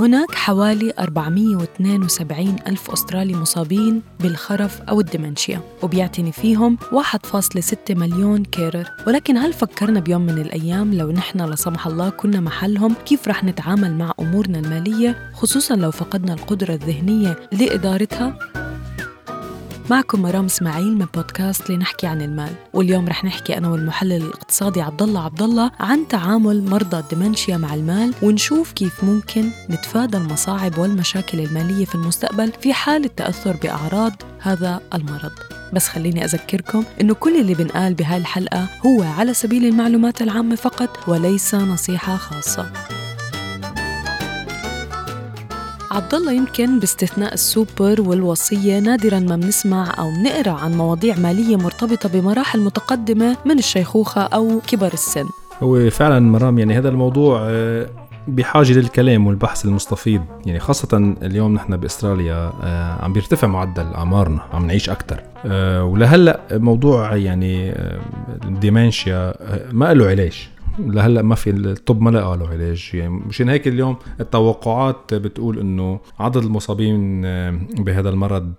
هناك حوالي 472 ألف أسترالي مصابين بالخرف أو الدمنشيا وبيعتني فيهم 1.6 مليون كيرر. ولكن هل فكرنا بيوم من الأيام لو نحن لا سمح الله كنا محلهم؟ كيف رح نتعامل مع أمورنا المالية خصوصا لو فقدنا القدرة الذهنية لإدارتها؟ معكم مرام إسماعيل من بودكاست لنحكي عن المال. واليوم رح نحكي أنا والمحلل الاقتصادي عبد الله عبد الله عن تعامل مرضى الدمنشيا مع المال ونشوف كيف ممكن نتفادى المصاعب والمشاكل المالية في المستقبل في حال التأثر بأعراض هذا المرض. بس خليني أذكركم إنه كل اللي بنقال بهاي الحلقة هو على سبيل المعلومات العامة فقط وليس نصيحة خاصة. عبد الله يمكن باستثناء السوبر والوصية نادرا ما بنسمع أو بنقرأ عن مواضيع مالية مرتبطة بمراحل متقدمة من الشيخوخة أو كبر السن. هو فعلا مرام يعني هذا الموضوع آه، بحاجة للكلام والبحث المستفيض. يعني خاصة اليوم نحن بأستراليا آه، عم بيرتفع معدل أعمارنا عم نعيش أكثر آه، ولهلأ موضوع يعني الديمنشيا ما له علاج. لهلأ ما في الطب ما لقى له علاج. يعني مشان هيك اليوم التوقعات بتقول إنه عدد المصابين بهذا المرض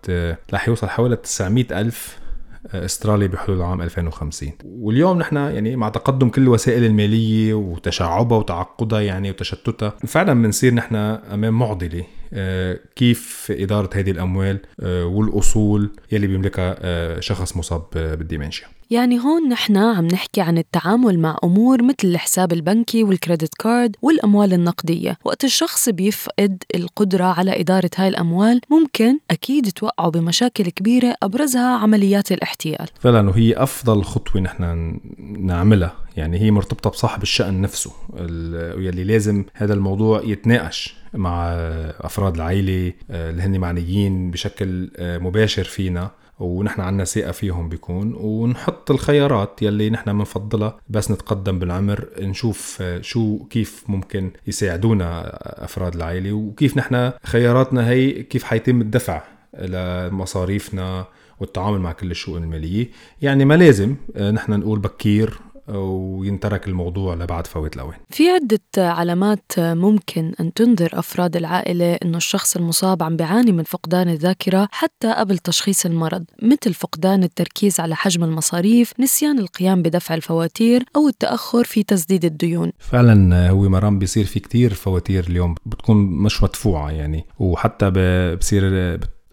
رح يوصل حوالي 900 ألف أسترالي بحلول عام 2050 واليوم نحن يعني مع تقدم كل الوسائل المالية وتشعبها وتعقدها يعني وتشتتها فعلا بنصير نحن أمام معضلة آه، كيف إدارة هذه الأموال آه، والأصول يلي بيملكها آه، شخص مصاب بالديمنشيا. يعني هون نحن عم نحكي عن التعامل مع أمور مثل الحساب البنكي والكريدت كارد والأموال النقدية. وقت الشخص بيفقد القدرة على إدارة هاي الأموال ممكن أكيد توقعوا بمشاكل كبيرة أبرزها عمليات الاحتيال. فعلا وهي أفضل خطوة نحن نعملها. يعني هي مرتبطة بصاحب الشأن نفسه يلي لازم هذا الموضوع يتناقش مع أفراد العائلة اللي هن معنيين بشكل مباشر فينا. ونحن عنا ثقة فيهم بيكون ونحط الخيارات يلي نحن بنفضلها بس نتقدم بالعمر نشوف شو كيف ممكن يساعدونا أفراد العائلة وكيف نحن خياراتنا هي كيف حيتم الدفع لمصاريفنا والتعامل مع كل الشؤون المالية. يعني ما لازم نحن نقول بكير وينترك الموضوع لبعد فوات الأوان. في عدة علامات ممكن أن تنذر أفراد العائلة أنه الشخص المصاب عم بيعاني من فقدان الذاكرة حتى قبل تشخيص المرض مثل فقدان التركيز على حجم المصاريف نسيان القيام بدفع الفواتير أو التأخر في تسديد الديون. فعلا هو مرام بيصير في كتير فواتير اليوم بتكون مش مدفوعة يعني. وحتى بصير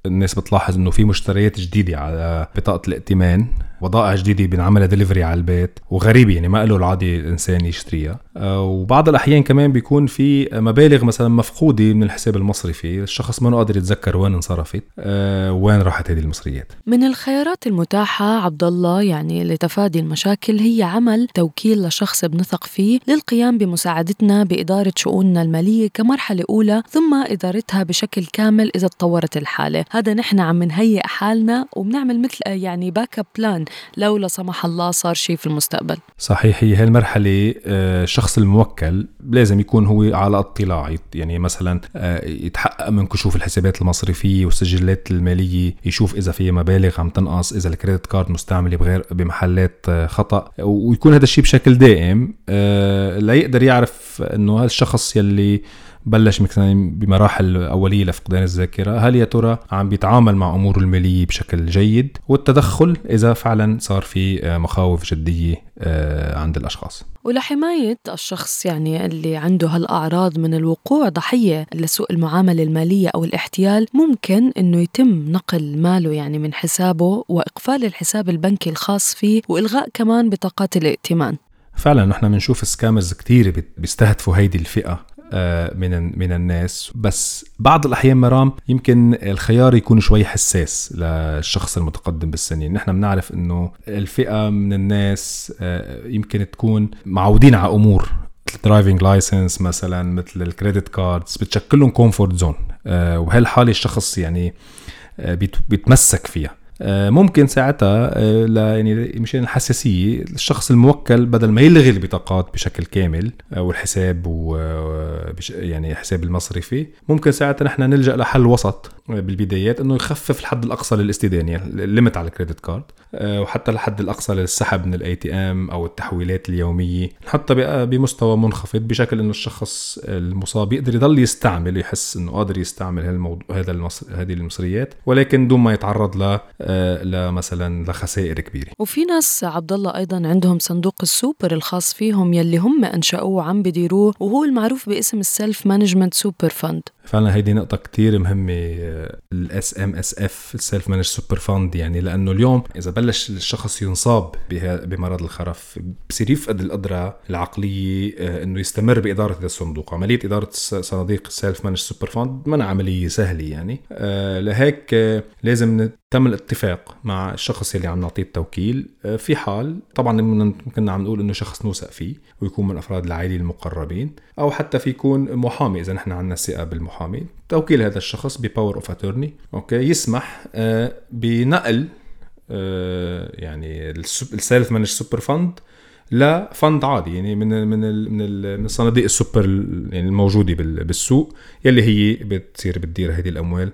الناس بتلاحظ إنه في مشتريات جديدة على بطاقة الائتمان. بضائع جديده بنعملها دليفري على البيت وغريبه يعني ما له العادي الإنسان يشتريها. آه، وبعض الأحيان كمان بيكون في مبالغ مثلا مفقودة من الحساب المصرفي الشخص ما قادر يتذكر وين انصرفت آه، وين راحت هذه المصريات. من الخيارات المتاحة عبد الله يعني لتفادي المشاكل هي عمل توكيل لشخص بنثق فيه للقيام بمساعدتنا بإدارة شؤوننا المالية كمرحلة أولى ثم إدارتها بشكل كامل إذا تطورت الحالة. هذا نحن عم نهيئ حالنا وبنعمل مثل يعني backup plan لو لا سمح الله صار شيء في المستقبل. صحيح هي هالمرحله الشخص آه، الموكل لازم يكون هو على اطلاع يعني مثلا آه، يتحقق من كشوف الحسابات المصرفية والسجلات المالية يشوف إذا في مبالغ عم تنقص إذا الكريدت كارد مستعملة بغير بمحلات آه، خطأ. ويكون هذا الشيء بشكل دائم ليقدر يعرف إنه هالشخص يلي بلش مثلا بمراحل أولية لفقدان الذاكرة هل يا ترى عم بيتعامل مع أموره المالية بشكل جيد؟ والتدخل إذا فعلا صار في آه، مخاوف جدية آه، عند الأشخاص. ولحماية الشخص يعني اللي عنده هالأعراض من الوقوع ضحية لسوء المعاملة المالية أو الاحتيال ممكن أنه يتم نقل ماله يعني من حسابه وإقفال الحساب البنكي الخاص فيه وإلغاء كمان بطاقات الائتمان. فعلا نحن بنشوف سكامرز كتير بيستهدفوا هيدي الفئة. آه، من من الناس. بس بعض الأحيان مرام يمكن الخيار يكون شوي حساس للشخص المتقدم بالسن نحن بنعرف إنه الفئة من الناس آه، يمكن تكون معودين على أمور مثل driving licence مثلا مثل ال credit cards بتشكل لهم comfort zone وبهالحاله الشخص يعني آه، بيتمسك فيها. آه، ممكن ساعتها آه، ل يعني مشان الحساسية الشخص الموكل بدل ما يلغي البطاقات بشكل كامل والحساب و يعني الحساب المصرفي ممكن ساعتها نحن نلجأ لحل وسط بالبدايات إنه يخفف الحد الأقصى للاستدانة يعني ال limit على ال credit card وحتى الحد الأقصى للسحب من ال ATM أو التحويلات اليومية. نحطها بمستوى منخفض بشكل إنه الشخص المصاب يقدر يضل يستعمل يحس إنه قادر يستعمل هذا هذه المصريات ولكن دون ما يتعرض ل آه، لمثلا لخسائر كبيرة. وفي ناس عبد الله أيضا عندهم صندوق السوبر الخاص فيهم يلي هم أنشأوه وعم بديروه وهو المعروف باسم ال self management super fund فعلا هيدي نقطة كتير مهمة ال SMSF ال self-managed super fund يعني لأنه اليوم إذا بلش الشخص ينصاب بمرض الخرف بصير يفقد القدرة العقلية آه، إنه يستمر بإدارة هذا الصندوق، عملية إدارة صناديق ال self-managed super fund ما عملية سهلة يعني. آه، لهيك آه، لازم تم الاتفاق مع الشخص اللي عم نعطيه التوكيل. في حال طبعا ممكن عم نقول إنه شخص نوثق فيه ويكون من أفراد العائلة المقربين أو حتى في يكون محامي إذا نحن عندنا ثقة بالمحامي. توكيل هذا الشخص ب power of attorney okay؟ يسمح آه، بنقل آه، يعني ال self-managed super fund لفند عادي يعني من من من من الصناديق السوبر يعني الموجودة بالسوق يلي هي بتصير بتدير هذه الأموال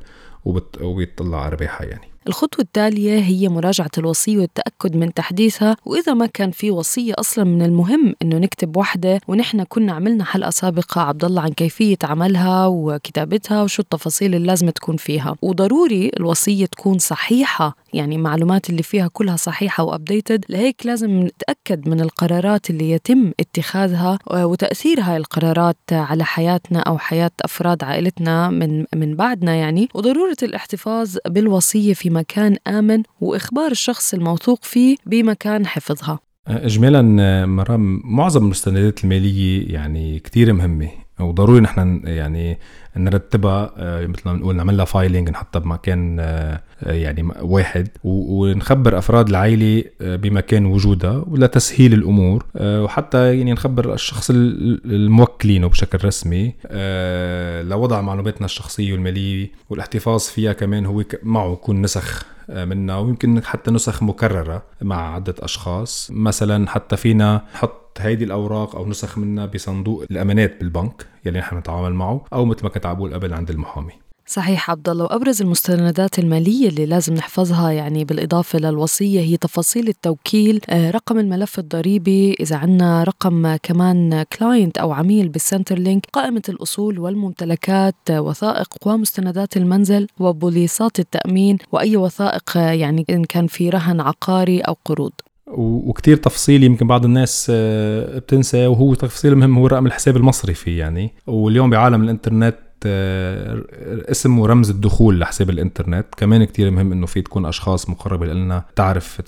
وبتطلع أرباحها يعني. الخطوة التالية هي مراجعة الوصية والتأكد من تحديثها وإذا ما كان في وصية أصلا من المهم إنه نكتب وحدة ونحن كنا عملنا حلقة سابقة عبد الله عن كيفية عملها وكتابتها وشو التفاصيل اللي لازم تكون فيها. وضروري الوصية تكون صحيحة يعني المعلومات اللي فيها كلها صحيحة وأبديتد لهيك لازم نتأكد من القرارات اللي يتم اتخاذها وتأثير هاي القرارات على حياتنا أو حياة أفراد عائلتنا من من بعدنا يعني. وضرورة الاحتفاظ بالوصية في مكان آمن وإخبار الشخص الموثوق فيه بمكان حفظها. اجمالا مرام معظم المستندات المالية يعني كثير مهمة. وضروري نحن يعني نرتبها آه، مثل ما بنقول نعمل لها فايلنج نحطها بمكان آه، يعني واحد. ونخبر أفراد العائلة آه، بمكان وجودها ولتسهيل الأمور وحتى يعني نخبر الشخص الموكلينه بشكل رسمي لوضع معلوماتنا الشخصية والمالية والاحتفاظ فيها كمان هو معه يكون نسخ منها ويمكن حتى نسخ مكررة مع عدة أشخاص. مثلا حتى فينا نحط هيدي الأوراق أو نسخ منها بصندوق الأمانات بالبنك يلي نحن نتعامل معه أو مثل ما كنت عم قبل عند المحامي. صحيح عبد الله وأبرز المستندات المالية اللي لازم نحفظها يعني بالإضافة للوصية هي تفاصيل التوكيل آه، رقم الملف الضريبي إذا عندنا رقم كمان client أو عميل بال Centrelink قائمة الأصول والممتلكات آه، وثائق ومستندات المنزل وبوليصات التأمين وأي وثائق آه، يعني إن كان في رهن عقاري أو قروض. وكتير تفصيل يمكن بعض الناس بتنسى وهو تفصيل مهم هو رقم الحساب المصرفي يعني. واليوم بعالم الإنترنت آه، اسم ورمز الدخول لحساب الإنترنت. كمان كتير مهم إنه في تكون أشخاص مقربة لنا تعرف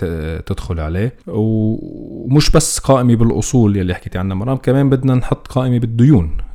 تدخل عليه. ومش بس قائمة بالأصول يلي حكيتي عنها مرام كمان بدنا نحط قائمة بالديون. آه،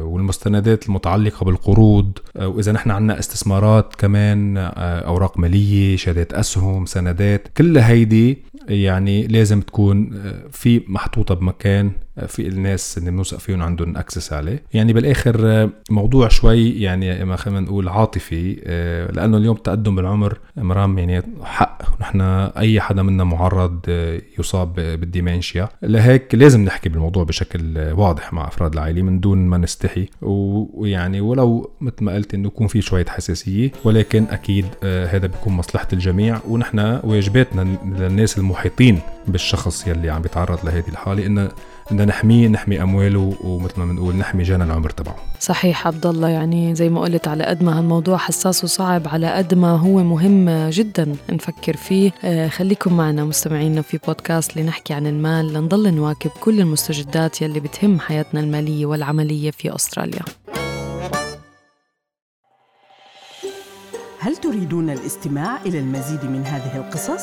والمستندات المتعلقة بالقروض آه، وإذا نحن عندنا استثمارات كمان أوراق مالية شهادات أسهم سندات كل هيدي يعني لازم تكون في محطوطة بمكان في الناس اللي بنوثق فيهم عندهم اكسس عليه. يعني بالآخر موضوع شوي يعني ما خلينا نقول عاطفي آه، لأنه اليوم تقدم بالعمر مرام يعني حق. نحن أي حدا منا معرض آه، يصاب بالديمنشيا لهيك لازم نحكي بالموضوع بشكل واضح مع أفراد العائلة من دون ما نستحي. ويعني ولو مثل ما قلت إنه يكون في شوية حساسية ولكن أكيد آه، هذا بيكون مصلحة الجميع. ونحن واجباتنا للناس المحيطين بالشخص يلي عم بيتعرض لهذه الحالة إنه بدنا نحميه نحمي أمواله ومثل ما بنقول نحمي جنى العمر تبعه. صحيح عبد الله يعني زي ما قلت على قد ما هالموضوع حساس وصعب على قد ما هو مهم جدا نفكر فيه. آه خليكم معنا مستمعينا في بودكاست لنحكي عن المال. لنضل نواكب كل المستجدات يلي بتهم حياتنا المالية والعملية في أستراليا. هل تريدون الاستماع إلى المزيد من هذه القصص؟